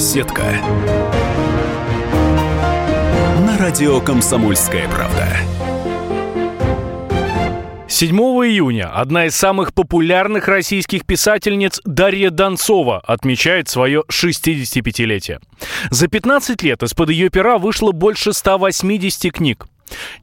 Беседка. На радио Комсомольская правда. 7 июня одна из самых популярных российских писательниц Дарья Донцова отмечает свое 65-летие. За 15 лет из-под ее пера вышло больше 180 книг.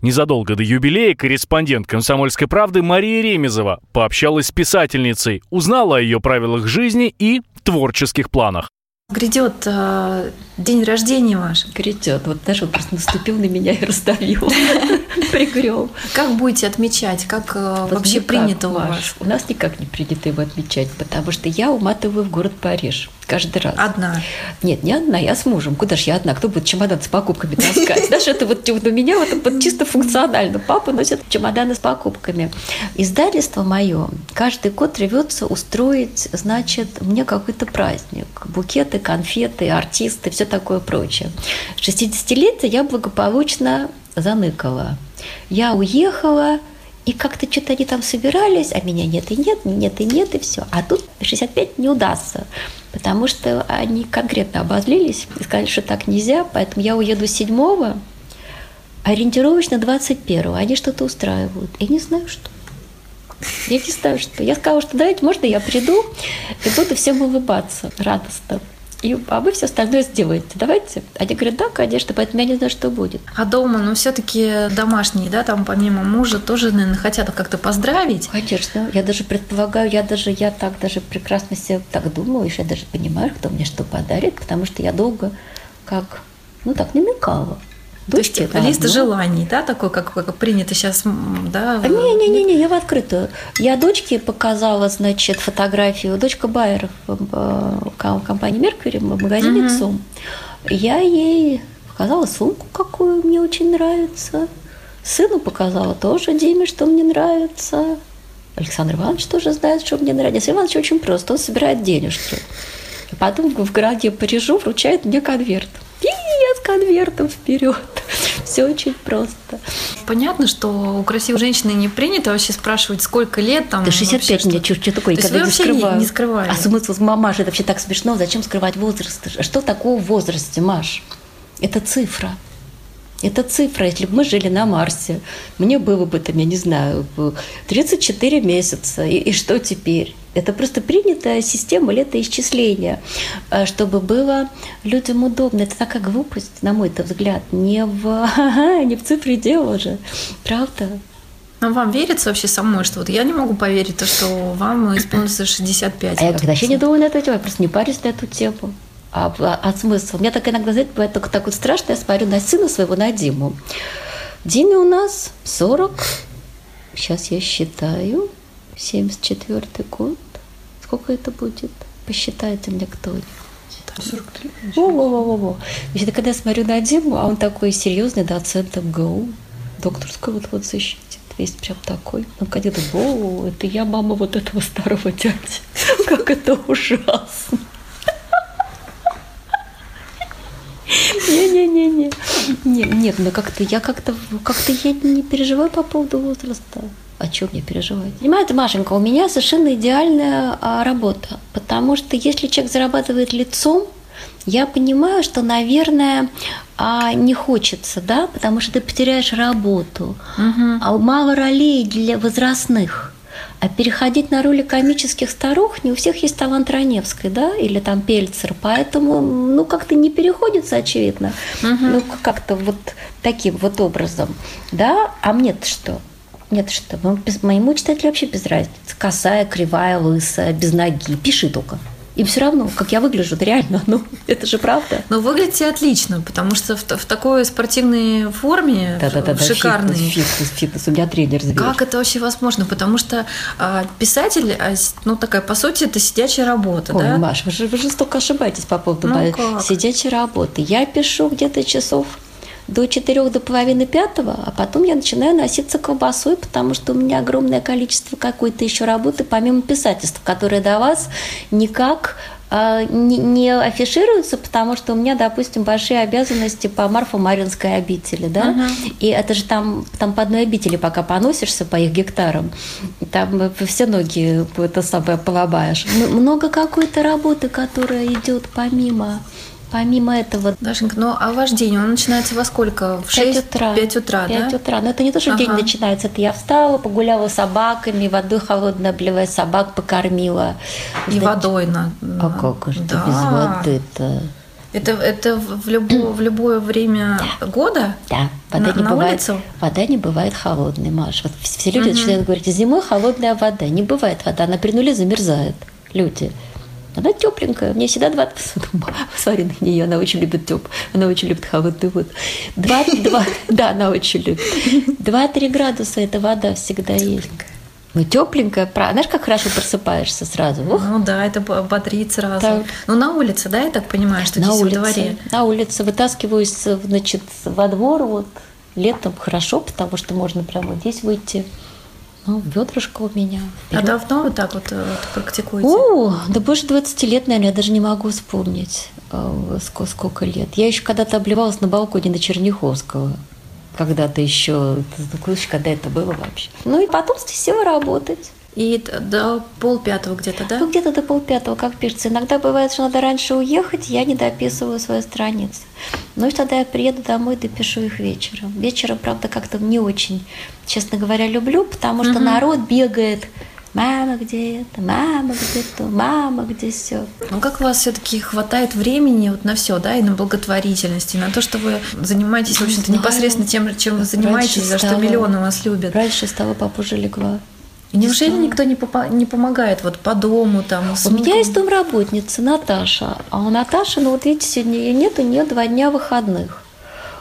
Незадолго до юбилея корреспондент «Комсомольской правды» Мария Ремезова пообщалась с писательницей, узнала о ее правилах жизни и творческих планах. Грядет э, день рождения ваш. Грядет. Вот даже вот просто наступил на меня и раздавил. Пригрел. Как будете отмечать? Как э, вообще принято у вас? У нас никак не принято его отмечать, потому что я уматываю в город Париж каждый раз. Одна? Нет, не одна, я с мужем. Куда ж я одна? Кто будет чемодан с покупками таскать? Даже это вот у меня вот, вот чисто функционально. Папа носит чемоданы с покупками. Издательство мое каждый год рвется устроить, значит, мне какой-то праздник. Букеты, конфеты, артисты, все такое прочее. 60-летие я благополучно заныкала. Я уехала, и как-то что-то они там собирались, а меня нет и нет, нет и нет, и все. А тут 65 не удастся, потому что они конкретно обозлились и сказали, что так нельзя, поэтому я уеду 7 ориентировочно 21 Они что-то устраивают. Я не знаю, что. Я не знаю, что. Я сказала, что давайте, можно я приду и буду всем улыбаться радостно и, а вы все остальное сделаете. Давайте. Они говорят, да, конечно, поэтому я не знаю, что будет. А дома, ну, все-таки домашние, да, там помимо мужа тоже, наверное, хотят как-то поздравить. Конечно. Я даже предполагаю, я даже, я так даже прекрасно себе так думаю, что я даже понимаю, кто мне что подарит, потому что я долго как, ну, так намекала. То есть лист одно. желаний, да, такой, как, как принято сейчас, да? Не-не-не, я в открытую. Я дочке показала, значит, фотографию. Дочка Байеров в компании «Меркьюри» в магазине угу. ЦУМ. Я ей показала сумку, какую мне очень нравится. Сыну показала тоже Диме, что мне нравится. Александр Иванович тоже знает, что мне нравится. Александр Иванович очень просто, он собирает денежки. И потом в городе Парижу вручает мне конверт. И я с конвертом вперед. Все очень просто. Понятно, что у красивой женщины не принято вообще спрашивать, сколько лет там. Да 65 мне что такое, когда не скрываю. Не, скрываю. А смысл, мамаш, это вообще так смешно, зачем скрывать возраст? Что такого в возрасте, Маш? Это цифра. Это цифра. Если бы мы жили на Марсе, мне было бы там, я не знаю, 34 месяца. И, и что теперь? Это просто принятая система летоисчисления, э, чтобы было людям удобно. Это такая глупость, на мой взгляд. Не в, не в цифре дело же. Правда? Но вам верится вообще самой, что вот я не могу поверить, то, что вам исполнится 65. А я вообще не думаю на эту тему, я просто не парюсь на эту тему. А, а, а смысл? Мне так иногда, знаете, бывает только так вот страшно, я смотрю на сына своего, на Диму. Диме у нас 40, сейчас я считаю, 74 год. Сколько это будет? Посчитайте мне кто-нибудь. 43. Во-во-во-во. Значит, когда я смотрю на Диму, а он такой серьезный доцент МГУ, докторскую вот, вот защитит. Весь прям такой. Он ходит, о, это я мама вот этого старого дяди. Как это ужасно. Не-не-не-не. Нет, ну как-то я как-то как-то я не переживаю по поводу возраста. О чем мне переживать? Понимаете, Машенька, у меня совершенно идеальная а, работа. Потому что если человек зарабатывает лицом, я понимаю, что, наверное, а, не хочется, да, потому что ты потеряешь работу, угу. а мало ролей для возрастных. А переходить на роли комических старух не у всех есть талант Раневской, да, или там Пельцер, поэтому, ну, как-то не переходится, очевидно, угу. ну, как-то вот таким вот образом, да, а мне-то что? Нет, что, моему читателю вообще без разницы. Косая, кривая, лысая, без ноги. Пиши только. Им все равно, как я выгляжу, это реально, ну, это же правда. Но выглядите отлично, потому что в, в такой спортивной форме, да, да, да, шикарной. Фитнес, фитнес, фитнес, у меня тренер зверь. Как это вообще возможно? Потому что а, писатель, а, ну, такая, по сути, это сидячая работа, Ой, да? Маш, вы же, вы жестоко ошибаетесь по поводу ну, сидячей работы. Я пишу где-то часов до четырех до половины пятого, а потом я начинаю носиться колбасой, потому что у меня огромное количество какой-то еще работы, помимо писательства, которое до вас никак а, не, не афишируются, потому что у меня, допустим, большие обязанности по Марфо-Маринской обители, да, uh-huh. и это же там, там по одной обители, пока поносишься по их гектарам, там все ноги это самое полобаешь. Много какой-то работы, которая идет помимо Помимо этого... Дашенька, ну а ваш день, он начинается во сколько? В 6 утра. 5 утра, 5 да? утра. Но это не то, что Ага. день начинается. Это я встала, погуляла с собаками, водой холодной обливая собак, покормила. И Значит, водой на... А как же да. без воды-то? Это, это в, любое, в любое время года? Да, вода На- не на бывает. улицу? Вода не бывает холодной, Маш. Вот все люди начинают говорить, зимой холодная вода. Не бывает вода, она при нуле замерзает. Люди. Она тепленькая. Мне всегда два... Смотри на нее, она очень любит теп. Она очень любит холодную воду. Два, два, да, она очень любит. Два-три градуса эта вода всегда есть. Ну, тепленькая, правда. Знаешь, как хорошо просыпаешься сразу? Ух, Ну да, это бо- бодрит сразу. Так. Ну на улице, да, я так понимаю, что на здесь улице. во дворе. На улице вытаскиваюсь, значит, во двор вот. Летом хорошо, потому что можно прямо здесь выйти. Ну, бедрышко у меня. А вперед. давно вы так вот это практикуете? О, да больше 20 лет, наверное, я даже не могу вспомнить, э, ско- сколько лет. Я еще когда-то обливалась на балконе на Черняховского. Когда-то еще, когда это было вообще. Ну и потом села работать. И т- до полпятого где-то, да? Ну, где-то до полпятого, как пишется. Иногда бывает, что надо раньше уехать, я не дописываю свою страницу. Ну и тогда я приеду домой, допишу их вечером. Вечером, правда, как-то не очень, честно говоря, люблю, потому что народ бегает. Мама где это, мама где то, мама где все. Ну как у вас все-таки хватает времени вот на все, да, и на благотворительность, и на то, что вы занимаетесь, в общем-то, непосредственно тем, чем вы занимаетесь, за что стало- миллионы вас любят. Раньше стала попозже легла. Неужели никто не, попа- не помогает вот по дому там? У меня есть домработница Наташа, а у Наташи, ну вот видите, сегодня ее нет, у нее два дня выходных.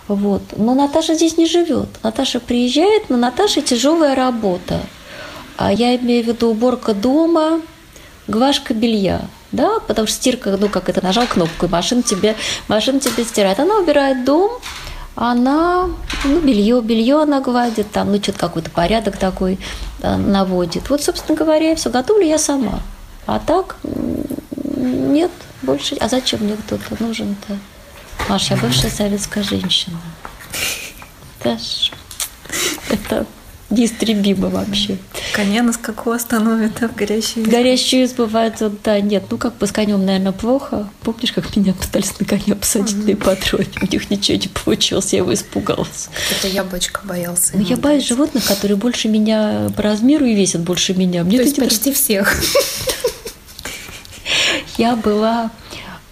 Вот. Но Наташа здесь не живет. Наташа приезжает, но Наташа тяжелая работа. А я имею в виду уборка дома, глажка белья. Да, потому что стирка, ну как это, нажал кнопку, и машина тебе, машина тебе стирает. Она убирает дом, она, ну, белье, белье она гладит, там, ну, что-то какой-то порядок такой да, наводит. Вот, собственно говоря, все готовлю я сама. А так нет больше. А зачем мне кто-то нужен-то? Маш, я бывшая советская женщина. Ж, это неистребимо вообще. Коня на скаку остановит, да, в горящей избе. Горящую избу бывает, вот, да, нет, ну как бы с конем, наверное, плохо. Помнишь, как меня пытались на коня посадить на ипподроме? У них ничего не получилось, я его испугалась. Это яблочко боялся. Ну, я боюсь животных, которые больше меня по размеру и весят больше меня. Мне То есть почти всех. Я была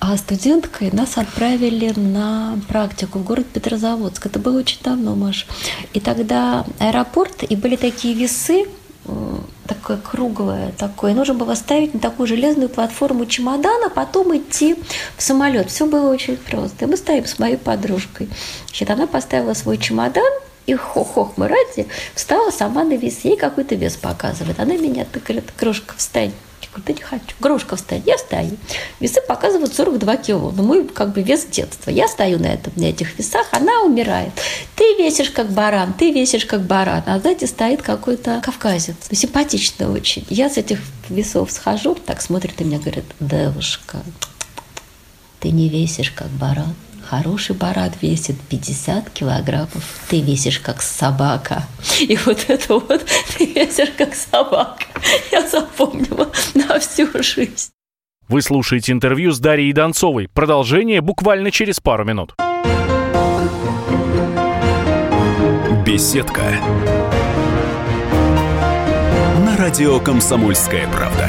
а, студенткой, нас отправили на практику в город Петрозаводск. Это было очень давно, Маш. И тогда аэропорт, и были такие весы, м, такое круглое такое. Нужно было ставить на такую железную платформу чемодана, потом идти в самолет. Все было очень просто. И мы стоим с моей подружкой. Значит, она поставила свой чемодан, и хох-хох мы ради, встала сама на вес. Ей какой-то вес показывает. Она меня говорит, крошка, встань. Да не хочу. Грушка встань. Я стою. Весы показывают 42 кило. Ну, мой как бы вес детства. Я стою на, этом, на этих весах, она умирает. Ты весишь как баран, ты весишь как баран. А сзади стоит какой-то кавказец. Симпатичный очень. Я с этих весов схожу, так смотрит и мне говорит, девушка, ты не весишь как баран. Хороший баран весит 50 килограммов. Ты весишь как собака. И вот это вот ты весишь как собака. Я запомнила на всю жизнь. Вы слушаете интервью с Дарьей Донцовой. Продолжение буквально через пару минут. Беседка. На радио Комсомольская правда.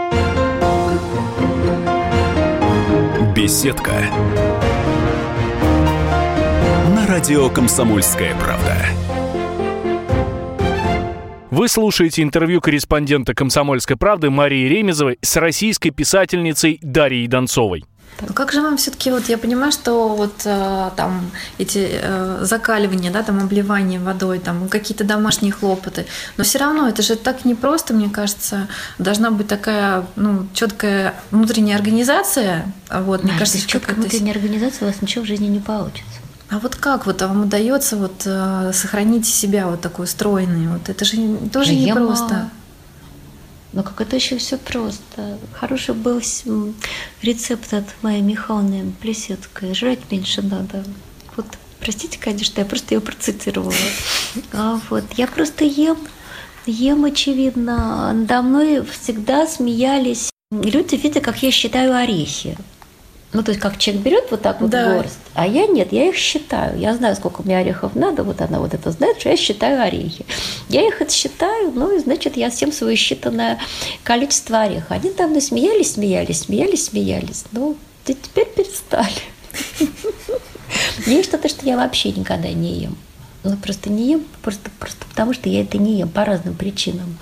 Беседка. На радио Комсомольская правда. Вы слушаете интервью корреспондента «Комсомольской правды» Марии Ремезовой с российской писательницей Дарьей Донцовой. Ну как же вам все-таки, вот я понимаю, что вот э, там эти э, закаливания, да, там обливание водой, там какие-то домашние хлопоты, но все равно это же так непросто, мне кажется, должна быть такая, ну, четкая внутренняя организация, а вот, мне Маш, кажется, без четкой внутренней организации у вас ничего в жизни не получится. А вот как вот вам удается вот э, сохранить себя вот такой стройной? Вот это же тоже Я непросто. мало. Ну как это еще все просто. Хороший был рецепт от Майи Михайловны Плесецкой. Жрать меньше надо. Вот, простите, конечно, я просто ее процитировала. А вот, я просто ем, ем, очевидно. Надо мной всегда смеялись люди, видя, как я считаю орехи. Ну, то есть, как человек берет вот так вот Да. горсть, а я нет, я их считаю. Я знаю, сколько мне орехов надо, вот она вот это знает, что я считаю орехи. Я их отсчитаю, ну, и значит, я съем свое считанное количество орехов. Они там ну, смеялись, смеялись, смеялись, смеялись. Ну, теперь перестали. Есть что-то, что я вообще никогда не ем. Ну, просто не ем, просто, просто потому что я это не ем по разным причинам.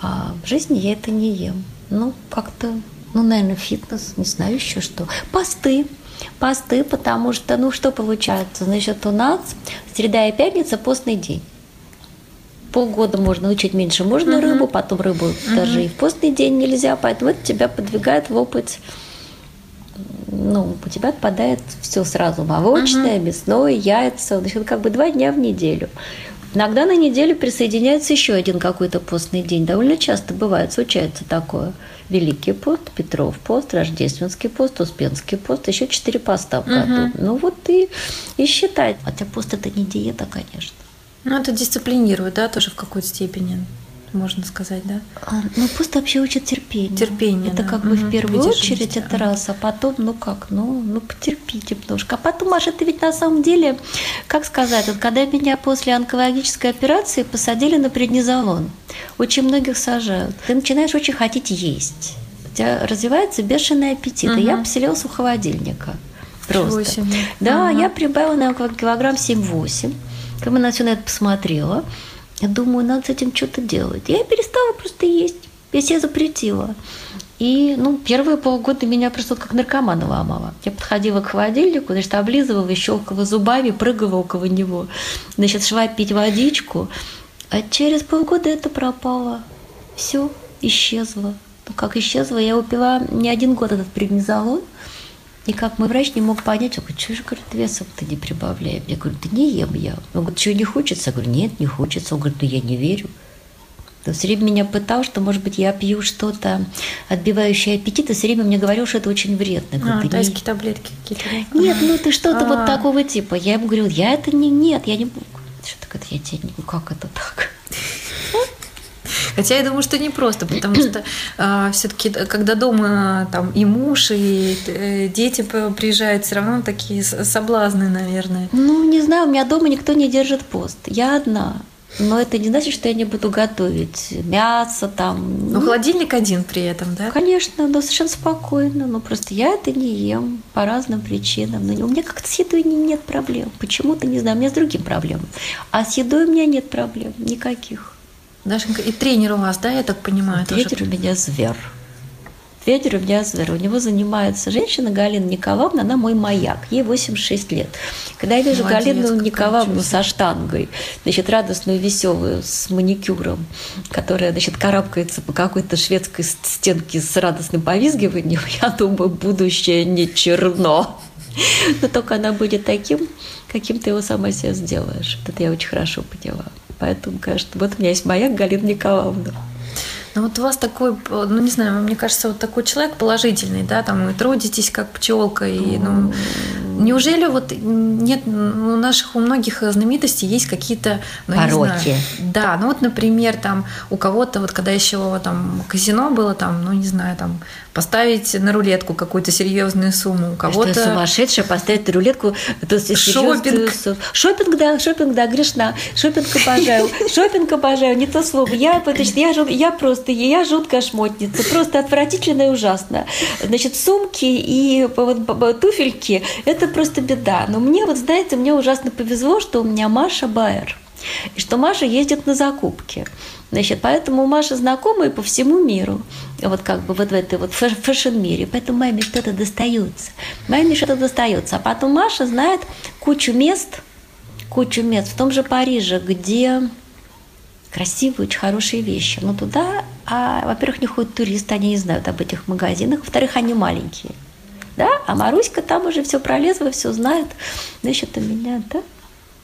А в жизни я это не ем. Ну, как-то, ну, наверное, фитнес, не знаю еще что. Посты. Посты, потому что, ну, что получается? Значит, у нас среда и пятница постный день. Полгода можно учить меньше, можно рыбу, потом рыбу даже и в постный день нельзя, поэтому это тебя подвигает в опыт ну, у тебя отпадает все сразу. Молочное, мясное, яйца. Значит, как бы два дня в неделю. Иногда на неделю присоединяется еще один какой-то постный день. Довольно часто бывает, случается такое. Великий пост, Петров пост, Рождественский пост, Успенский пост, еще четыре поста в году. Ну вот и, и считай. Хотя пост это не диета, конечно. Ну, это дисциплинирует, да, тоже в какой-то степени, можно сказать, да? А, Ну, пост вообще учит терпению. Терпение, Это да. как бы в Мгм. первую Выдержанности, очередь это ага. раз, а потом, ну как, ну, ну потерпите немножко. А потом, Маша, это ведь на самом деле, как сказать, вот когда меня после онкологической операции посадили на преднизолон, очень многих сажают, ты начинаешь очень хотеть есть. У тебя развивается бешеный аппетит. И я поселилась у холодильника. Просто. себе. Да, Ага. я прибавила на килограмм 7-8. Когда на все на это посмотрела, я думаю, надо с этим что-то делать. Я перестала просто есть. Я себе запретила. И, ну, первые полгода меня просто как наркомана ломала. Я подходила к холодильнику, значит, облизывала, щелкала зубами, прыгала около него. Значит, шла пить водичку. А через полгода это пропало. Все, исчезло. Ну, как исчезло, я упила не один год этот преднизолон. И как мой врач не мог понять, он говорит, что же, говорит, весом-то не прибавляем? Я говорю, да не ем я. Он говорит, что не хочется? Я говорю, нет, не хочется. Он говорит, ну я не верю. Он все время меня пытал, что, может быть, я пью что-то отбивающее аппетит, и все время мне говорил, что это очень вредно. Говорю, А, «Да тайские таблетки какие-то. нет, ну ты что-то вот А. такого типа. Я ему говорю, я это не, нет, я не буду. Что так это я тебе не как это так? Хотя я думаю, что не просто, потому что все-таки, когда дома там и муж, и э, дети приезжают, все равно такие соблазны, наверное. Ну, не знаю, у меня дома никто не держит пост. Я одна. Но это не значит, что я не буду готовить мясо там. Но Ну, холодильник один при этом, да? Конечно, но совершенно спокойно. Но просто я это не ем по разным причинам. Но у меня как-то с едой не- нет проблем. Почему-то, не знаю, у меня с другим проблемам. А с едой у меня нет проблем никаких. Дашенька, и тренер у вас, да, я так понимаю, тоже? Ветер у меня зверь. Ветер у меня зверь. У него занимается женщина Галина Николаевна, она мой маяк. Ей 86 лет. Когда я вижу Молодец, Галину Николаевну себе. со штангой, значит, радостную, веселую, с маникюром, которая, значит, карабкается по какой-то шведской стенке с радостным повизгиванием, я думаю, будущее не черно. Но только она будет таким, каким ты его сама себя сделаешь. Это я очень хорошо поняла. Поэтому, конечно, вот у меня есть маяк Галина Николаевна. Ну вот у вас такой, ну не знаю, мне кажется, вот такой человек положительный, да, там и трудитесь как пчелка, и ну неужели вот нет у наших у многих знаменитостей есть какие-то ну, Пороки. знаю. да, ну вот например там у кого-то вот когда еще там казино было там, ну не знаю там поставить на рулетку какую-то серьезную сумму, у Что кого-то сумасшедшая поставить на рулетку. Это Шопинг. серьезную- Шопинг, да, шопинг, да, грешна. Шопинг обожаю. Шопинг обожаю, не то слово. Я, значит, я, я просто, я жуткая шмотница. Просто отвратительно и ужасно. Значит, сумки и вот туфельки – это просто беда. Но мне, вот знаете, мне ужасно повезло, что у меня Маша байер. И что Маша ездит на закупки. Значит, поэтому Маша знакомая по всему миру. Вот как бы вот в этой вот fashion -мире. Поэтому маме что-то достается. Маме что-то достается. А потом Маша знает кучу мест, кучу мест в том же Париже, где красивые, очень хорошие вещи. Но туда, а, во-первых, не ходят туристы, они не знают об этих магазинах. Во-вторых, они маленькие. Да? А Маруська там уже все пролезла, все знает. Значит, у меня, да,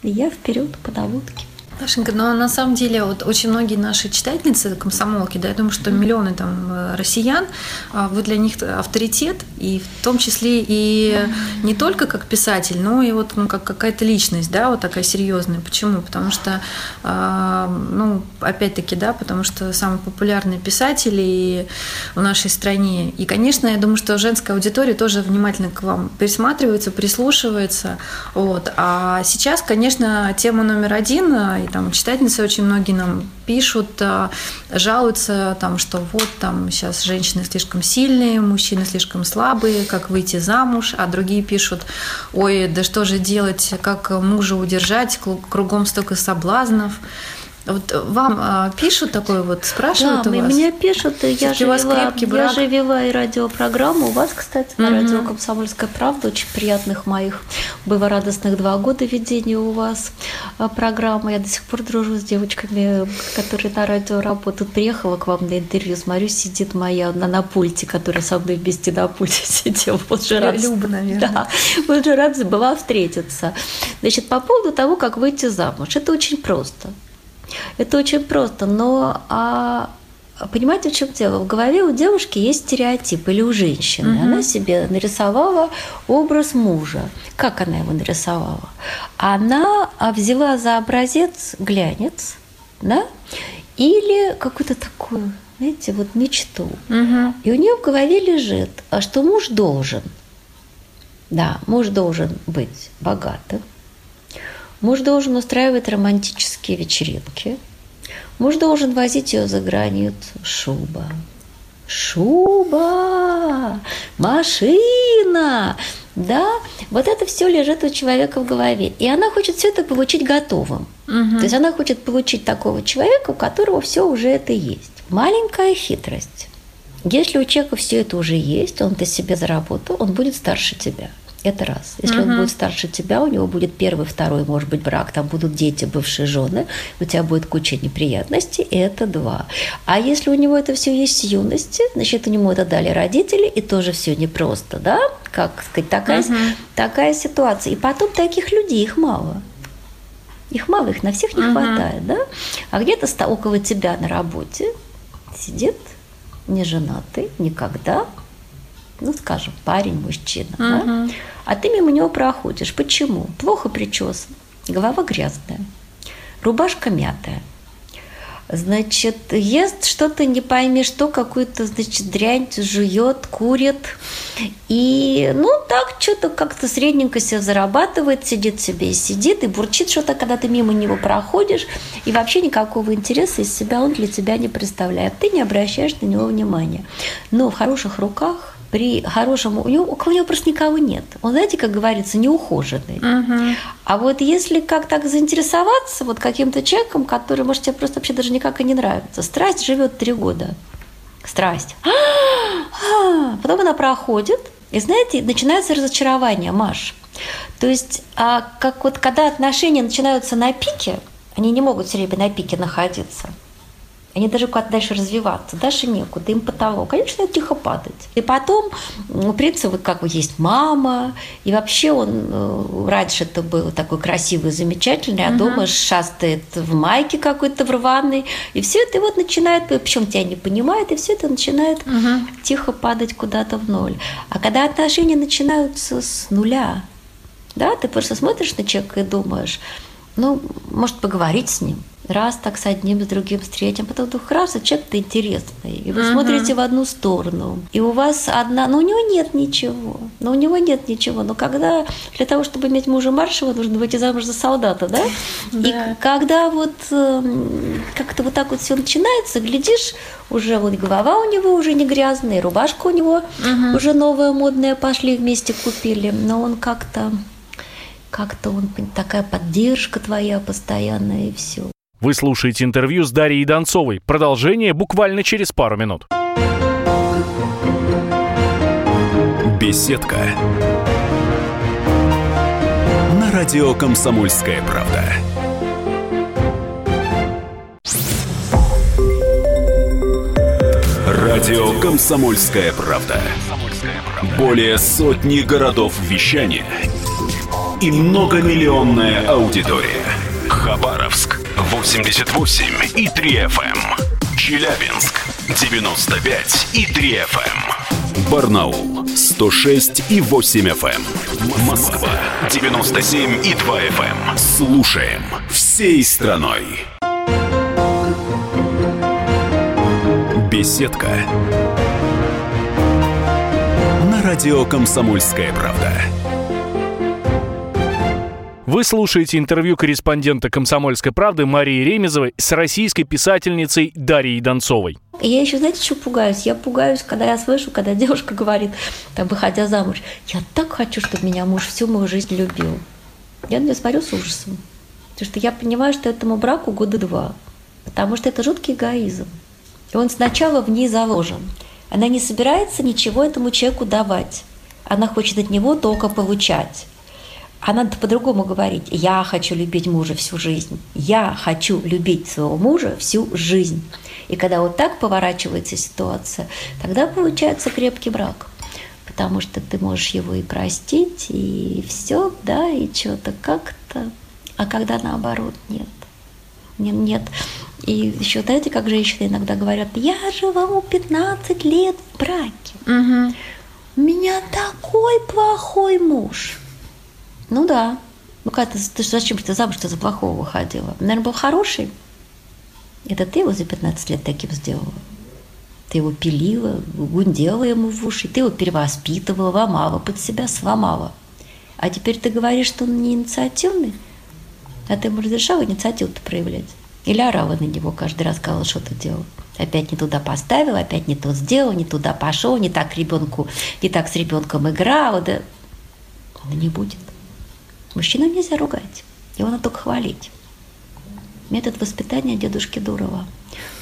и я вперед по наводке. Пашенька, но на самом деле вот очень многие наши читательницы, комсомолки, да, я думаю, что миллионы там э, россиян, а, вы для них авторитет, и в том числе и не только как писатель, но и вот ну, как какая-то личность, да, вот такая серьезная. Почему? Потому что, а, ну, опять-таки, да, потому что самый популярный писатель и в нашей стране. И, конечно, я думаю, что женская аудитория тоже внимательно к вам присматривается, прислушивается. Вот. А сейчас, конечно, тема номер один и там читательницы очень многие нам пишут, а, жалуются, там, что вот там сейчас женщины слишком сильные, мужчины слишком слабые, как выйти замуж, а другие пишут, ой, да что же делать, как мужа удержать, кругом столько соблазнов. Вот вам а, пишут такое вот, спрашивают да, у вас? меня пишут, я же, вела, я же вела и радиопрограмму, у вас, кстати, на угу. радио «Комсомольская правда», очень приятных моих, радостных два года ведения у вас а, программы, я до сих пор дружу с девочками, которые на радио работают, приехала к вам на интервью, смотрю, сидит моя на, на пульте, которая со мной вместе на пульте сидела, вот же рад, Люба, наверное. Да, вот же рад была встретиться. Значит, по поводу того, как выйти замуж, это очень просто – это очень просто, но а, понимаете, в чем дело? В голове у девушки есть стереотип или у женщины. Угу. Она себе нарисовала образ мужа. Как она его нарисовала? Она взяла за образец глянец, да, или какую-то такую, знаете, вот мечту. Угу. И у нее в голове лежит, а что муж должен. Да, муж должен быть богатым, Муж должен устраивать романтические вечеринки. Муж должен возить ее за границу. Шуба. Шуба, машина, да, вот это все лежит у человека в голове, и она хочет все это получить готовым. Угу. То есть она хочет получить такого человека, у которого все уже это есть. Маленькая хитрость. Если у человека все это уже есть, он это себе заработал, он будет старше тебя. Это раз. Если uh-huh. он будет старше тебя, у него будет первый, второй, может быть, брак, там будут дети, бывшие жены, у тебя будет куча неприятностей, это два. А если у него это все есть с юности, значит, у него это дали родители, и тоже все непросто, да? Как сказать, такая, uh-huh. такая ситуация. И потом таких людей, их мало. Их мало, их на всех не uh-huh. хватает, да? А где-то около тебя на работе сидит неженатый никогда, ну, скажем, парень, мужчина, uh-huh. да? а ты мимо него проходишь. Почему? Плохо причесан, голова грязная, рубашка мятая. Значит, ест что-то, не пойми что, какую-то, значит, дрянь жует, курит. И, ну, так, что-то как-то средненько себе зарабатывает, сидит себе и сидит, и бурчит что-то, когда ты мимо него проходишь, и вообще никакого интереса из себя он для тебя не представляет. Ты не обращаешь на него внимания. Но в хороших руках при хорошем, у него, у него просто никого нет. Он, знаете, как говорится, неухоженный. Угу. А вот если как так заинтересоваться вот каким-то человеком, который, может, тебе просто вообще даже никак и не нравится. Страсть живет три года. Страсть. Потом она проходит, и знаете, начинается разочарование, Маш. То есть, а как вот когда отношения начинаются на пике, они не могут все время на пике находиться. Они даже куда-то дальше развиваться, дальше некуда, им потолок. Начинают тихо падать. И потом у принца вот как бы есть мама, и вообще он э, раньше это был такой красивый, замечательный, а угу. дома шастает в майке какой-то в рваной, и все это вот начинает, причем тебя не понимает, и все это начинает угу. тихо падать куда-то в ноль. А когда отношения начинаются с нуля, да, ты просто смотришь на человека и думаешь, ну, может, поговорить с ним, раз так с одним, с другим, с третьим, потом вдруг раз, а человек-то интересный, и вы uh-huh. смотрите в одну сторону, и у вас одна, но у него нет ничего, но у него нет ничего, но когда для того, чтобы иметь мужа маршала, нужно выйти замуж за солдата, да? И когда вот эм, как-то вот так вот все начинается, глядишь, уже вот голова у него уже не грязная, рубашка у него уже новая модная, пошли вместе купили, но он как-то как-то он такая поддержка твоя постоянная и все. Вы слушаете интервью с Дарьей Донцовой. Продолжение буквально через пару минут. Беседка. На радио «Комсомольская правда». Радио «Комсомольская правда». Более сотни городов вещания и многомиллионная аудитория. Хабаровск 88 и 3 FM. Эм. Челябинск 95 и 3 FM. Эм. Барнаул 106 и 8 FM. Эм. Москва 97 и 2 FM. Слушаем всей страной. Беседка. На радио «Комсомольская правда». Вы слушаете интервью корреспондента «Комсомольской правды» Марии Ремезовой с российской писательницей Дарьей Донцовой. Я еще, знаете, что пугаюсь? Я пугаюсь, когда я слышу, когда девушка говорит, там, выходя замуж, я так хочу, чтобы меня муж всю мою жизнь любил. Я на нее смотрю с ужасом. Потому что я понимаю, что этому браку года два. Потому что это жуткий эгоизм. И он сначала в ней заложен. Она не собирается ничего этому человеку давать. Она хочет от него только получать. А надо по-другому говорить. Я хочу любить мужа всю жизнь. Я хочу любить своего мужа всю жизнь. И когда вот так поворачивается ситуация, тогда получается крепкий брак. Потому что ты можешь его и простить, и все, да, и что-то как-то. А когда наоборот, нет. Нет, нет. И еще, знаете, как женщины иногда говорят, я живу 15 лет в браке. Угу. У меня такой плохой муж. Ну да. Ну как ты, ты зачем ты замуж что за плохого выходила? Наверное, был хороший. Это ты его за 15 лет таким сделала. Ты его пилила, гундела ему в уши, ты его перевоспитывала, ломала под себя, сломала. А теперь ты говоришь, что он не инициативный? А ты ему разрешала инициативу-то проявлять? Или орала на него каждый раз, сказала, что ты делал? Опять не туда поставил, опять не то сделал, не туда пошел, не так ребенку, не так с ребенком играл, да. Он не будет. Мужчину нельзя ругать, его надо только хвалить. Метод воспитания дедушки Дурова.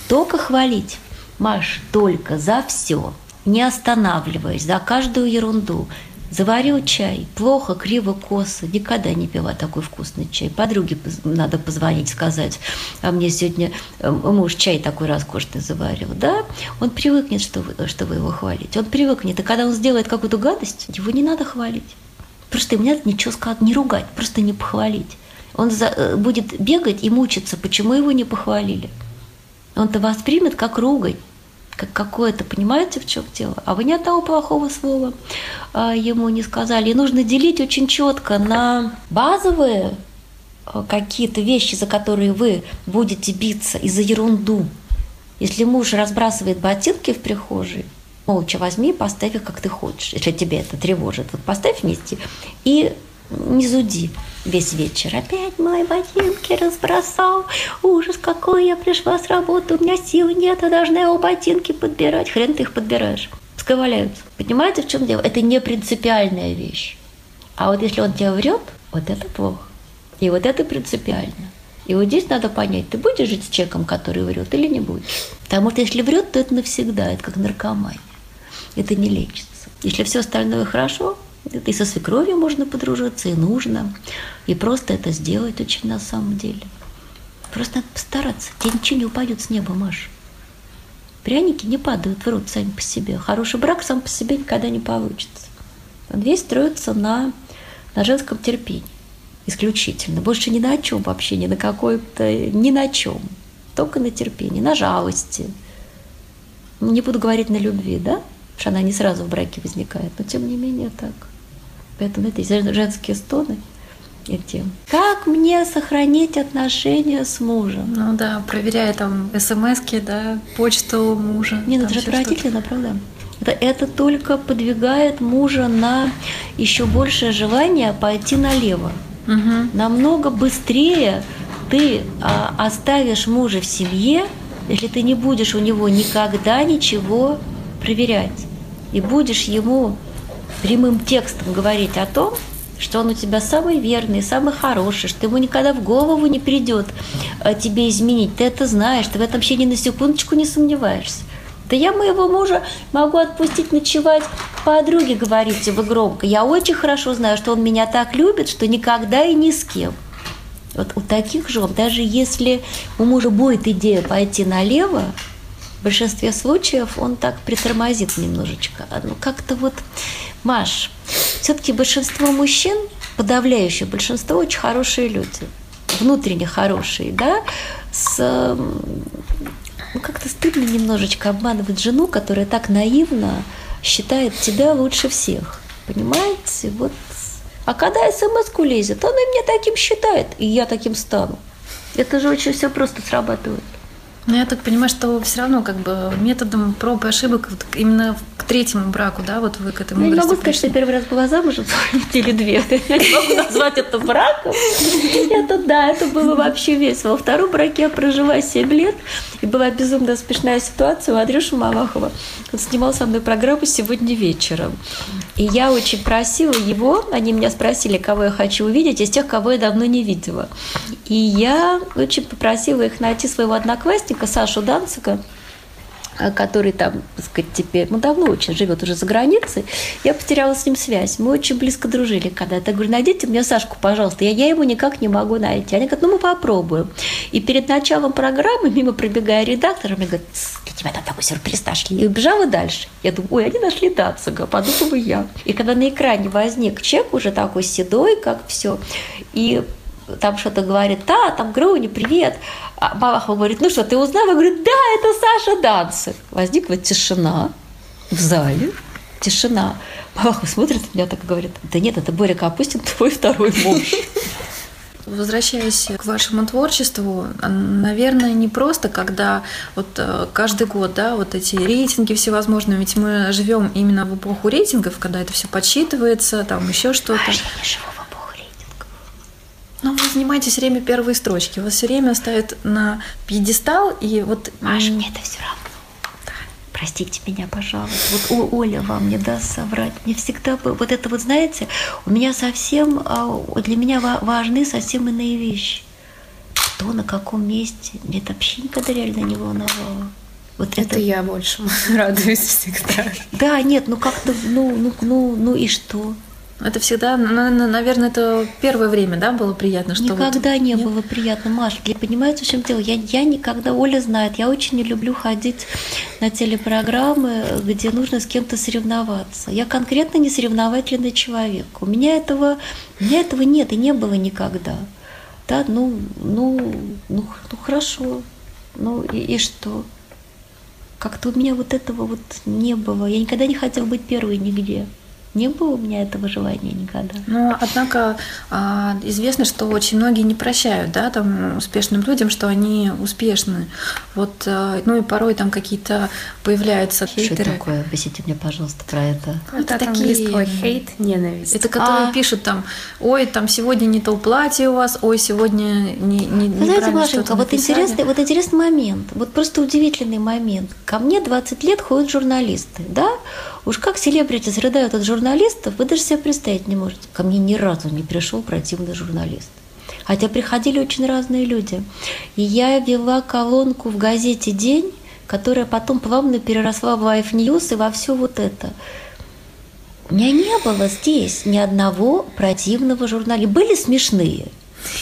Только хвалить. Маш, только за все, не останавливаясь, за каждую ерунду, Заварил чай, плохо, криво, косо, никогда не пила такой вкусный чай. Подруге надо позвонить, сказать, а мне сегодня э, муж чай такой роскошный заварил. Да, он привыкнет, что вы, что вы его хвалите. Он привыкнет, и когда он сделает какую-то гадость, его не надо хвалить. Просто ему надо ничего сказать, не ругать, просто не похвалить. Он за, э, будет бегать и мучиться, почему его не похвалили. Он-то воспримет как ругань как какое-то, понимаете, в чем дело? А вы ни одного плохого слова а, ему не сказали. И нужно делить очень четко на базовые а, какие-то вещи, за которые вы будете биться, и за ерунду. Если муж разбрасывает ботинки в прихожей, молча возьми поставь их, как ты хочешь, если тебе это тревожит. Вот поставь вместе и не зуди весь вечер. Опять мои ботинки разбросал. Ужас какой, я пришла с работы, у меня сил нет, я должна его ботинки подбирать. Хрен ты их подбираешь. Сковаляются. Понимаете, в чем дело? Это не принципиальная вещь. А вот если он тебе врет, вот это плохо. И вот это принципиально. И вот здесь надо понять, ты будешь жить с человеком, который врет, или не будешь. Потому что если врет, то это навсегда, это как наркомания. Это не лечится. Если все остальное хорошо, и со свекровью можно подружиться, и нужно. И просто это сделать очень на самом деле. Просто надо постараться. Тебе ничего не упадет с неба, Маш. Пряники не падают в рот сами по себе. Хороший брак сам по себе никогда не получится. Он весь строится на, на женском терпении. Исключительно. Больше ни на чем вообще, ни на какой-то, ни на чем. Только на терпении, на жалости. Не буду говорить на любви, да? Что она не сразу в браке возникает, но тем не менее так. Поэтому это женские стоны эти. Как мне сохранить отношения с мужем? Ну да, проверяя там смс да, почту мужа. Не, ну это же отвратительно, правда? Это, это только подвигает мужа на еще большее желание пойти налево. Угу. Намного быстрее ты а, оставишь мужа в семье, если ты не будешь у него никогда ничего проверять. И будешь ему прямым текстом говорить о том, что он у тебя самый верный, самый хороший, что ему никогда в голову не придет э, тебе изменить. Ты это знаешь, ты в этом вообще ни на секундочку не сомневаешься. Да я моего мужа могу отпустить ночевать подруге, говорите вы громко. Я очень хорошо знаю, что он меня так любит, что никогда и ни с кем. Вот у таких жен, даже если у мужа будет идея пойти налево, в большинстве случаев он так притормозит немножечко. А, ну, как-то вот, Маш, все-таки большинство мужчин, подавляющее большинство, очень хорошие люди. Внутренне хорошие, да, с ну, как-то стыдно немножечко обманывать жену, которая так наивно считает тебя лучше всех. Понимаете? Вот. А когда смс-ку лезет, он и меня таким считает, и я таким стану. Это же очень все просто срабатывает. Но я так понимаю, что все равно как бы методом проб и ошибок вот именно к третьему браку, да, вот вы к этому Я не могу сказать, что я первый раз была замужем недели две. Я не могу назвать это браком. Это да, это было вообще весело. Во втором браке я прожила 7 лет, и была безумно смешная ситуация у Андрюши Малахова. Он снимал со мной программу сегодня вечером. И я очень просила его, они меня спросили, кого я хочу увидеть, из тех, кого я давно не видела. И я очень попросила их найти своего одноклассника Сашу Данцика, Э, который там, так сказать, теперь, ну, давно очень живет уже за границей, я потеряла с ним связь. Мы очень близко дружили когда-то. Я говорю, найдите мне Сашку, пожалуйста. Я, я его никак не могу найти. Они говорят, ну, мы попробуем. И перед началом программы, мимо пробегая редактора, мне говорят, для тебя там такой сюрприз нашли. И убежала дальше. Я думаю, ой, они нашли Дацага, подумала я. И когда на экране возник чек уже такой седой, как все, и там что-то говорит, да, там Груни, привет. А Балахова говорит, ну что, ты узнал? Я говорю, да, это Саша Данцик. Возникла тишина в зале, тишина. Балахов смотрит на меня так и говорит, да нет, это Боря Капустин, твой второй муж. Возвращаясь к вашему творчеству, наверное, не просто, когда вот э, каждый год, да, вот эти рейтинги всевозможные, ведь мы живем именно в эпоху рейтингов, когда это все подсчитывается, там еще что-то. Маша, я не живу но вы занимаетесь все время первые строчки, вас все время ставят на пьедестал, и вот... Маша, мне это все равно. Простите меня, пожалуйста. Вот Оля вам не даст соврать. Мне всегда вот это вот, знаете, у меня совсем, а, для меня важны совсем иные вещи. Кто, на каком месте, мне это вообще никогда реально не волновало. Вот это, это я больше радуюсь всегда. Да, нет, ну как-то, ну, ну, ну, ну и что? Это всегда, наверное, это первое время, да, было приятно, что никогда вот... не Нет? было приятно, Маша. Для понимаете, в чем дело? Я, я никогда, Оля знает, я очень не люблю ходить на телепрограммы, где нужно с кем-то соревноваться. Я конкретно не соревновательный человек. У меня этого, у меня этого нет и не было никогда. Да, ну, ну, ну, ну хорошо. Ну и, и что? Как-то у меня вот этого вот не было. Я никогда не хотела быть первой нигде. Не было у меня этого желания никогда. Но, однако, а, известно, что очень многие не прощают, да, там, успешным людям, что они успешны. Вот, а, ну и порой там какие-то появляются хейтеры. Что такое? Объясните мне, пожалуйста, про это. Это такие... хейт, ненависть. Это которые а... пишут там, ой, там сегодня не то платье у вас, ой, сегодня не, не, Вы знаете, Машенька, вот интересный, вот интересный момент, вот просто удивительный момент. Ко мне 20 лет ходят журналисты, да, Уж как селебрити рыдают от журналистов, вы даже себе представить не можете. Ко мне ни разу не пришел противный журналист. Хотя приходили очень разные люди. И я вела колонку в газете «День», которая потом плавно переросла в Life News и во все вот это. У меня не было здесь ни одного противного журналиста. Были смешные,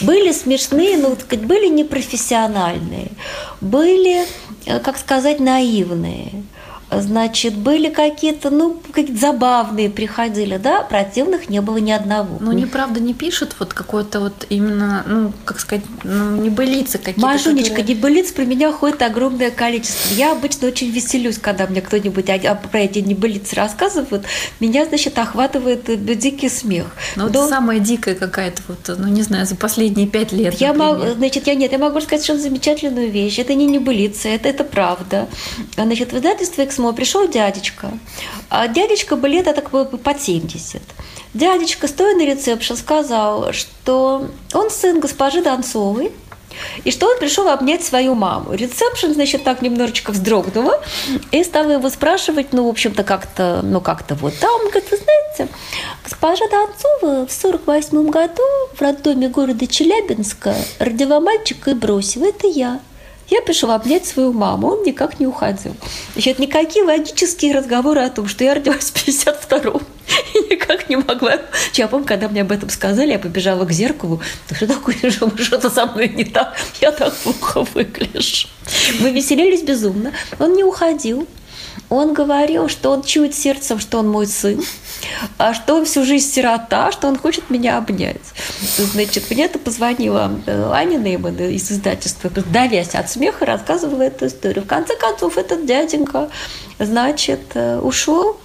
были смешные, но вот, были непрофессиональные, были, э, как сказать, наивные – Значит, были какие-то, ну, какие-то забавные приходили, да, противных не было ни одного. Ну, неправда не пишут, вот какое-то вот именно, ну, как сказать, ну, небылицы какие-то. Машунечка, которые... небылиц про меня ходит огромное количество. Я обычно очень веселюсь, когда мне кто-нибудь про эти небылицы рассказывает. Меня, значит, охватывает дикий смех. Ну, вот самая дикая какая-то вот, ну, не знаю, за последние пять лет, Я могу, значит, я нет, я могу сказать совершенно замечательную вещь. Это не небылица, это, это правда. Значит, в издательстве «Эксмо» пришел дядечка. А дядечка бы лет так под 70. Дядечка, стоя на ресепшн, сказал, что он сын госпожи Донцовой, и что он пришел обнять свою маму. Ресепшн, значит, так немножечко вздрогнула и стала его спрашивать, ну, в общем-то, как-то, ну, как-то вот. Да, он говорит, вы знаете, госпожа Донцова в 48 году в роддоме города Челябинска родила мальчика и бросила. Это я. Я пришла обнять свою маму, он никак не уходил. Значит, никакие логические разговоры о том, что я родилась в 52-м, и никак не могла. Я помню, когда мне об этом сказали, я побежала к зеркалу. Да что такое, что-то со мной не так, я так плохо выгляжу. Мы веселились безумно. Он не уходил. Он говорил, что он чует сердцем, что он мой сын, а что он всю жизнь сирота, что он хочет меня обнять. Значит, мне это позвонила э, Аня Нейман из издательства, давясь от смеха, рассказывала эту историю. В конце концов, этот дяденька, значит, э, ушел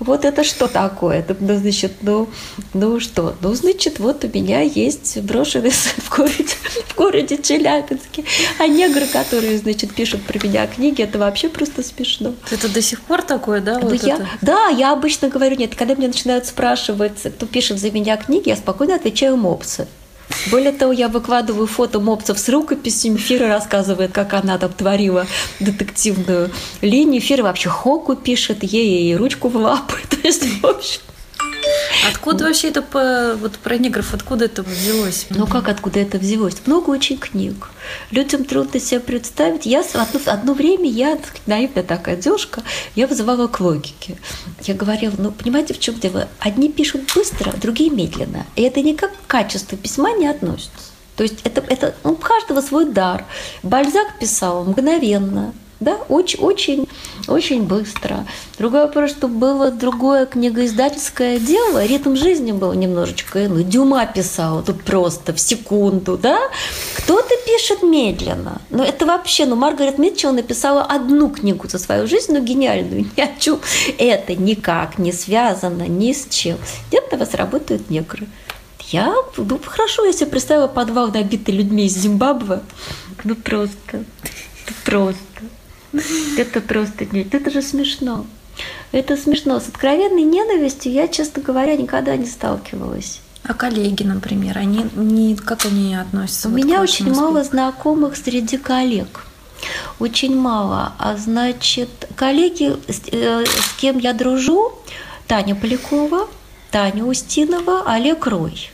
вот это что такое? Ну, значит, ну, ну что? Ну, значит, вот у меня есть брошенный в городе, в городе Челябинске. А негры, которые, значит, пишут про меня книги, это вообще просто смешно. Это до сих пор такое, да? Вот я, это? Да, я обычно говорю, нет, когда меня начинают спрашивать, кто пишет за меня книги, я спокойно отвечаю мопсы. Более того, я выкладываю фото мопцев с рукописями. Фира рассказывает, как она там творила детективную линию. Фира вообще хоку пишет, ей и ручку в лапы. То есть, в общем, Откуда вообще это вот про негров, откуда это взялось? Ну как откуда это взялось? Много очень книг. Людям трудно себе представить. Я одно, одно время, я наивная такая девушка, я вызывала к логике. Я говорила, ну понимаете, в чем дело? Одни пишут быстро, другие медленно. И это никак к качеству письма не относится. То есть это, это ну, у каждого свой дар. Бальзак писал мгновенно, да, очень, очень, очень быстро. Другой вопрос, что было другое книгоиздательское дело, ритм жизни был немножечко, ну, Дюма писал, тут просто в секунду, да, кто-то пишет медленно, но это вообще, ну, Маргарет Митчелл написала одну книгу за свою жизнь, но гениальную, ни о чем это никак не связано ни с чем. Где-то вас работают негры. Я, ну, хорошо, я себе представила подвал, набитый людьми из Зимбабве, ну, просто, просто. Это просто нет. Это же смешно. Это смешно. С откровенной ненавистью я, честно говоря, никогда не сталкивалась. А коллеги, например, они не, как они относятся? У вот меня очень аспекту? мало знакомых среди коллег. Очень мало. А значит, коллеги, с, э, с кем я дружу, Таня Полякова, Таня Устинова, Олег Рой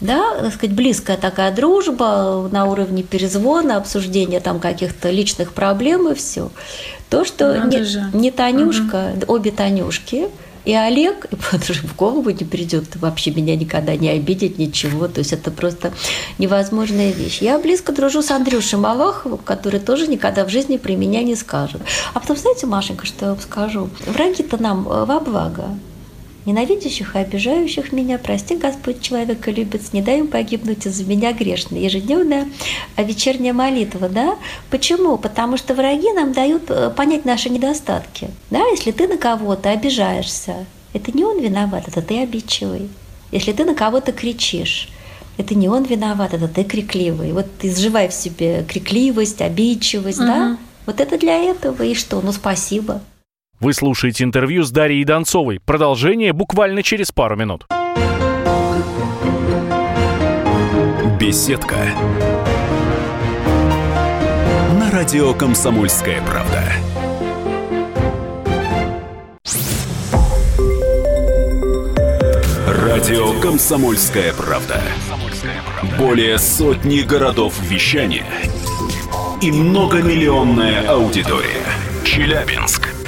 да, так сказать, близкая такая дружба на уровне перезвона, обсуждения там каких-то личных проблем и все. То, что не, не Танюшка, угу. обе Танюшки, и Олег, и в голову не придет вообще меня никогда не обидеть, ничего. То есть это просто невозможная вещь. Я близко дружу с Андрюшей Малаховым, который тоже никогда в жизни при меня не скажет. А потом, знаете, Машенька, что я вам скажу? Враги-то нам во благо ненавидящих и обижающих меня, прости, Господь, человека любит, не дай им погибнуть из-за меня грешный. Ежедневная вечерняя молитва, да? Почему? Потому что враги нам дают э, понять наши недостатки. Да, если ты на кого-то обижаешься, это не он виноват, это ты обидчивый. Если ты на кого-то кричишь, это не он виноват, это ты крикливый. Вот ты изживай в себе крикливость, обидчивость, угу. да? Вот это для этого, и что? Ну, спасибо. Вы слушаете интервью с Дарьей Донцовой. Продолжение буквально через пару минут. Беседка. На радио «Комсомольская правда». Радио «Комсомольская правда». Более сотни городов вещания и многомиллионная аудитория. Челябинск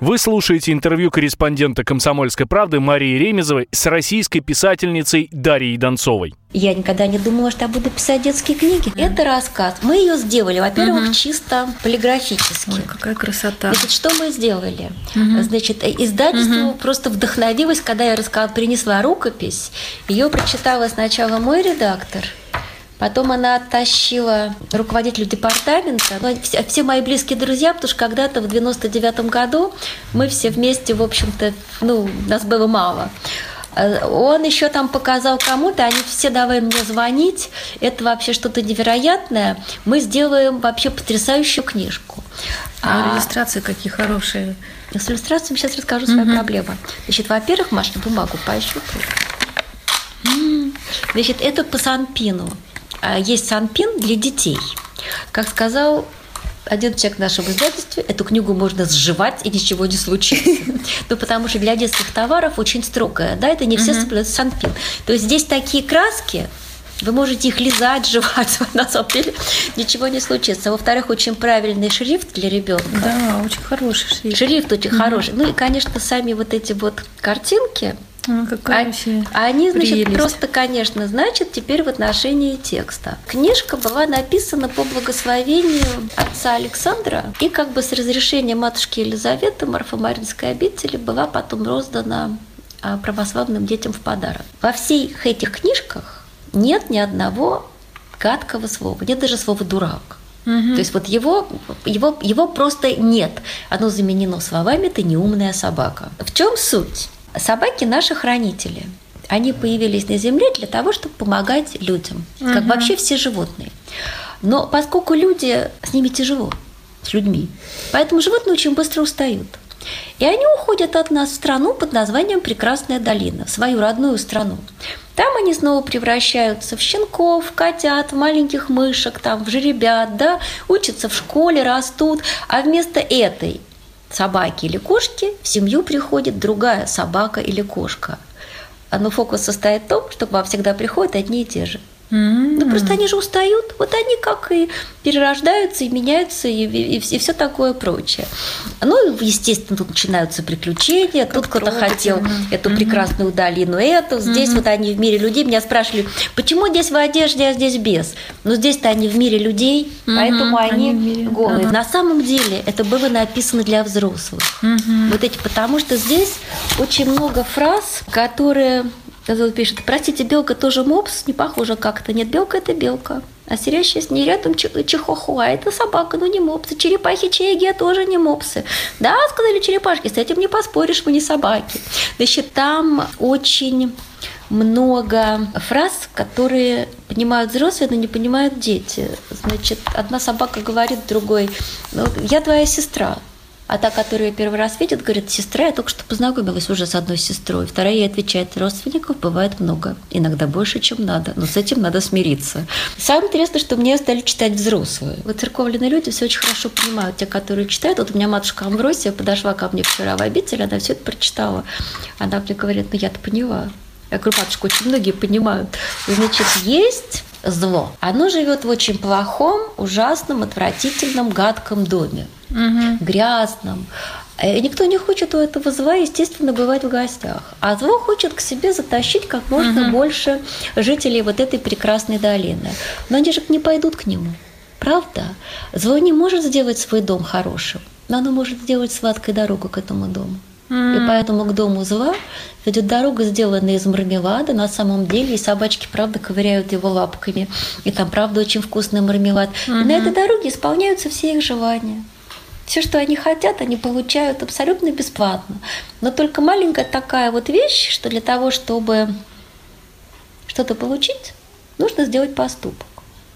Вы слушаете интервью корреспондента «Комсомольской правды» Марии Ремезовой с российской писательницей Дарьей Донцовой. Я никогда не думала, что я буду писать детские книги. Mm. Это рассказ. Мы ее сделали, во-первых, mm-hmm. чисто полиграфически. Ой, какая красота. Значит, что мы сделали? Mm-hmm. Значит, издательство mm-hmm. просто вдохновилось, когда я рассказала, принесла рукопись. Ее прочитала сначала мой редактор – Потом она оттащила руководителю департамента, ну, все, все мои близкие друзья, потому что когда-то в 99 году мы все вместе, в общем-то, ну, нас было мало. Э, он еще там показал кому-то, они все давай мне звонить, это вообще что-то невероятное. Мы сделаем вообще потрясающую книжку. А, а иллюстрации какие хорошие. С иллюстрациями сейчас расскажу свою угу. проблему. Значит, во-первых, Маша, бумагу поищу. Значит, это по Санпину. А, есть Санпин для детей. Как сказал один человек в нашем издательстве, эту книгу можно сживать и ничего не случится. Ну, потому что для детских товаров очень строгая, да, это не все соблюдают санпин. То есть здесь такие краски, вы можете их лизать, жевать, на самом деле ничего не случится. Во-вторых, очень правильный шрифт для ребенка. Да, очень хороший шрифт. Шрифт очень хороший. Ну и, конечно, сами вот эти вот картинки, ну, какая а, они, значит, прелесть. просто, конечно, значит теперь в отношении текста. Книжка была написана по благословению отца Александра, и как бы с разрешения матушки Елизаветы Марфомаринской обители была потом роздана а, православным детям в подарок. Во всех этих книжках нет ни одного гадкого слова, нет даже слова «дурак». Угу. То есть вот его, его, его просто нет. Оно заменено словами «ты неумная собака». В чем суть? Собаки наши хранители. Они появились на Земле для того, чтобы помогать людям, угу. как вообще все животные. Но поскольку люди, с ними тяжело, с людьми, поэтому животные очень быстро устают. И они уходят от нас в страну под названием Прекрасная долина, в свою родную страну. Там они снова превращаются в щенков, в котят, в маленьких мышек, там, в жеребят, да, учатся в школе, растут. А вместо этой собаки или кошки, в семью приходит другая собака или кошка. Но фокус состоит в том, что к вам всегда приходят одни и те же. Mm-hmm. Ну просто они же устают. Вот они как и перерождаются, и меняются, и, и, и все такое прочее. Ну, естественно, тут начинаются приключения. Как тут кто-то хотел mm-hmm. эту прекрасную долину, эту. Здесь mm-hmm. вот они в мире людей. Меня спрашивали, почему здесь в одежде, а здесь без? Ну, здесь-то они в мире людей, mm-hmm. поэтому они, они голые. Uh-huh. На самом деле это было написано для взрослых. Mm-hmm. Вот эти, потому что здесь очень много фраз, которые вот пишет, простите, белка тоже мопс, не похоже как-то. Нет, белка – это белка. А сидящая с ней рядом чихохуа – это собака, но не мопсы. Черепахи чеги тоже не мопсы. Да, сказали черепашки, с этим не поспоришь, мы не собаки. Значит, там очень много фраз, которые понимают взрослые, но не понимают дети. Значит, одна собака говорит другой, ну, я твоя сестра, а та, которая первый раз видит, говорит, сестра, я только что познакомилась уже с одной сестрой. Вторая ей отвечает, родственников бывает много, иногда больше, чем надо, но с этим надо смириться. Самое интересное, что мне стали читать взрослые. Вот церковные люди все очень хорошо понимают, те, которые читают. Вот у меня матушка Амбросия подошла ко мне вчера в обитель, она все это прочитала. Она мне говорит, ну я-то поняла. Я говорю, матушка, очень многие понимают. Значит, есть зло. Оно живет в очень плохом, ужасном, отвратительном, гадком доме угу. грязном. И никто не хочет у этого зла, естественно, бывать в гостях. А зло хочет к себе затащить как можно угу. больше жителей вот этой прекрасной долины. Но они же не пойдут к нему. Правда? Зло не может сделать свой дом хорошим, но оно может сделать сладкой дорогу к этому дому. Mm. И поэтому к дому зла ведет дорога, сделанная из мармелада. На самом деле и собачки, правда, ковыряют его лапками. И там, правда, очень вкусный мармелад. Mm-hmm. И на этой дороге исполняются все их желания. Все, что они хотят, они получают абсолютно бесплатно. Но только маленькая такая вот вещь, что для того, чтобы что-то получить, нужно сделать поступок.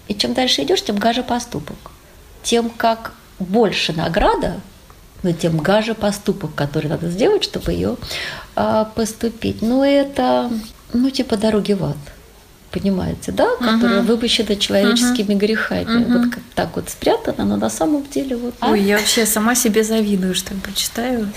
И чем дальше идешь, тем гаже поступок. Тем как больше награда, но тем гаже поступок, который надо сделать, чтобы ее а, поступить. Но это, ну, типа дороги в ад понимаете, да, которая uh-huh. выпущена человеческими uh-huh. грехами. Uh-huh. Вот как так вот спрятана, но на самом деле вот. Ой, я вообще сама себе завидую, что я прочитаю.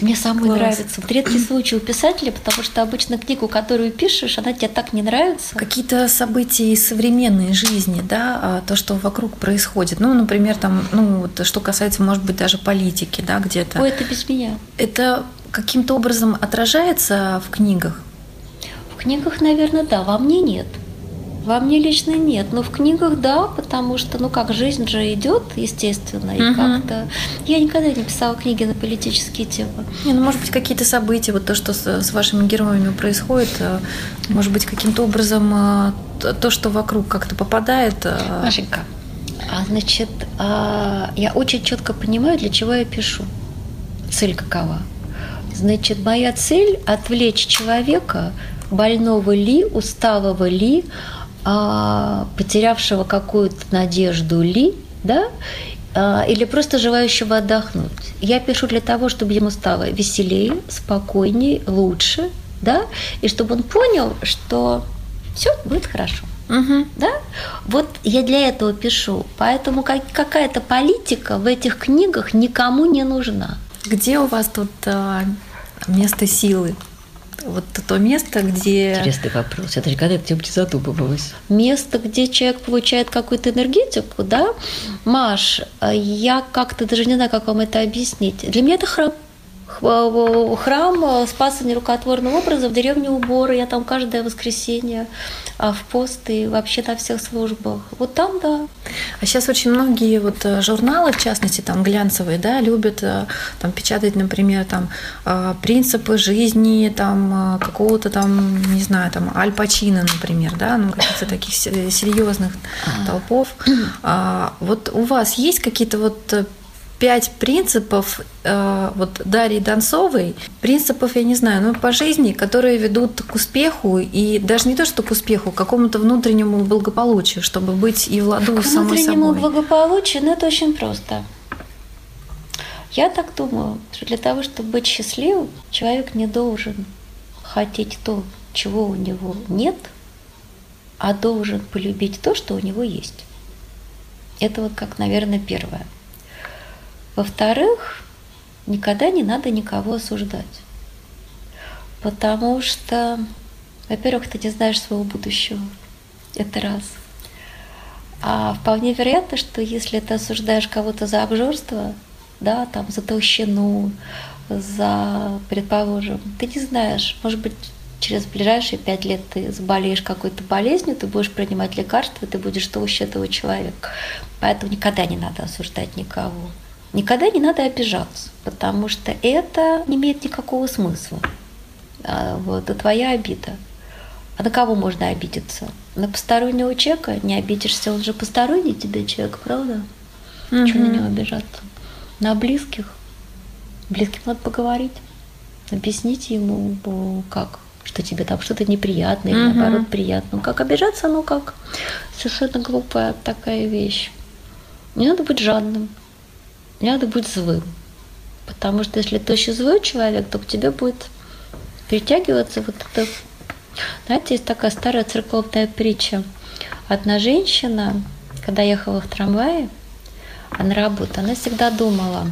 Мне самой Класс. нравится. Вот редкий случай у писателя, потому что обычно книгу, которую пишешь, она тебе так не нравится. Какие-то события из современной жизни, да, а то, что вокруг происходит. Ну, например, там, ну, вот, что касается, может быть, даже политики, да, где-то. Ой, это без меня. Это каким-то образом отражается в книгах? В книгах, наверное, да, во мне нет. Во мне лично нет, но в книгах да, потому что, ну как, жизнь же идет, естественно, и угу. как-то... Я никогда не писала книги на политические темы. Не, ну, может быть, какие-то события, вот то, что с, с вашими героями происходит, э, может быть, каким-то образом э, то, что вокруг как-то попадает... Э, Машенька, а, значит, а, я очень четко понимаю, для чего я пишу. Цель какова. Значит, моя цель – отвлечь человека, больного ли, усталого ли, а, потерявшего какую-то надежду ли, да, а, или просто желающего отдохнуть. Я пишу для того, чтобы ему стало веселее, спокойнее, лучше, да, и чтобы он понял, что все будет хорошо. Угу. Да? Вот я для этого пишу. Поэтому как, какая-то политика в этих книгах никому не нужна. Где у вас тут а, место силы? Вот то место, где... Интересный вопрос. Я даже когда этим не задумывалась. Место, где человек получает какую-то энергетику, да? Маш, я как-то даже не знаю, как вам это объяснить. Для меня это храм храм Спаса нерукотворным образом в деревне Уборы. Я там каждое воскресенье а, в пост и вообще на всех службах. Вот там, да. А сейчас очень многие вот э, журналы, в частности, там глянцевые, да, любят э, там печатать, например, там э, принципы жизни, там какого-то там, не знаю, там Аль Пачино, например, да, ну каких-то таких серьезных а. толпов. А, вот у вас есть какие-то вот пять принципов э, вот Дарьи Донцовой, принципов, я не знаю, ну, по жизни, которые ведут к успеху, и даже не то, что к успеху, к какому-то внутреннему благополучию, чтобы быть и в ладу с самой собой. Внутреннему благополучию, ну, это очень просто. Я так думаю, что для того, чтобы быть счастливым, человек не должен хотеть то, чего у него нет, а должен полюбить то, что у него есть. Это вот как, наверное, первое. Во-вторых, никогда не надо никого осуждать. Потому что, во-первых, ты не знаешь своего будущего. Это раз. А вполне вероятно, что если ты осуждаешь кого-то за обжорство, да, там, за толщину, за, предположим, ты не знаешь, может быть, через ближайшие пять лет ты заболеешь какой-то болезнью, ты будешь принимать лекарства, ты будешь толще этого человека. Поэтому никогда не надо осуждать никого. Никогда не надо обижаться, потому что это не имеет никакого смысла. А, вот, это твоя обида. А на кого можно обидеться? На постороннего человека не обидишься, он же посторонний тебе человек, правда? Угу. Чего на него обижаться? На близких. Близким надо поговорить, объяснить ему, как, что тебе там что-то неприятное или угу. наоборот приятно. Как обижаться, ну как совершенно глупая такая вещь. Не надо быть жадным не надо быть злым. Потому что если ты очень злой человек, то к тебе будет притягиваться вот это... Знаете, есть такая старая церковная притча. Одна женщина, когда ехала в трамвае, а на работу, она всегда думала,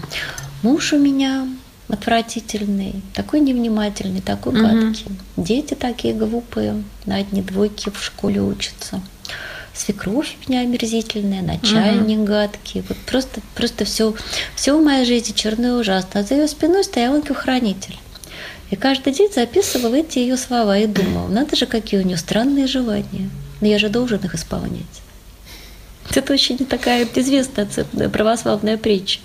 муж у меня отвратительный, такой невнимательный, такой гадкий. Угу. Дети такие глупые, на одни двойки в школе учатся свекровь у меня омерзительная, начальник угу. гадкий. Вот просто, просто все, все в моей жизни черное и ужасно. А за ее спиной стоял ангел-хранитель. И каждый день записывал эти ее слова и думал, надо же, какие у нее странные желания. Но я же должен их исполнять. Это очень такая известная православная притча.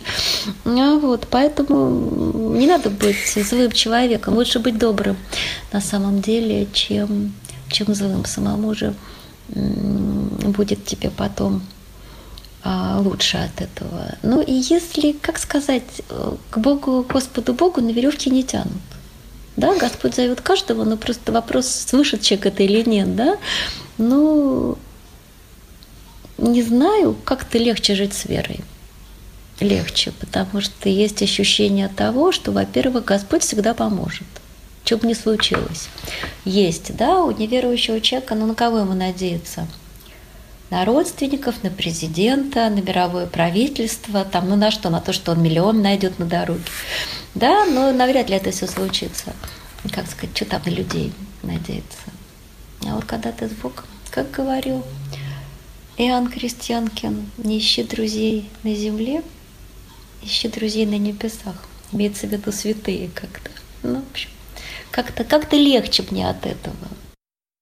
А вот, поэтому не надо быть злым человеком. Лучше быть добрым на самом деле, чем, чем злым самому же будет тебе потом а, лучше от этого. Ну и если, как сказать, к Богу, Господу Богу на веревке не тянут. Да, Господь зовет каждого, но просто вопрос, слышит человек это или нет, да. Ну, не знаю, как-то легче жить с верой. Легче, потому что есть ощущение того, что, во-первых, Господь всегда поможет что бы ни случилось. Есть, да, у неверующего человека, ну на кого ему надеяться? На родственников, на президента, на мировое правительство, там, ну на что? На то, что он миллион найдет на дороге. Да, но навряд ли это все случится. Как сказать, что там на людей надеяться? А вот когда ты с Богом, как говорил Иоанн Крестьянкин, не ищи друзей на земле, ищи друзей на небесах. Имеется в виду святые как-то. Ну, в общем, как-то как легче мне от этого.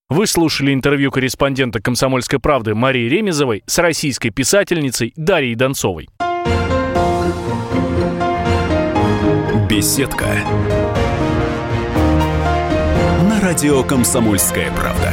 Вы слушали интервью корреспондента «Комсомольской правды» Марии Ремезовой с российской писательницей Дарьей Донцовой. Беседка. На радио «Комсомольская правда».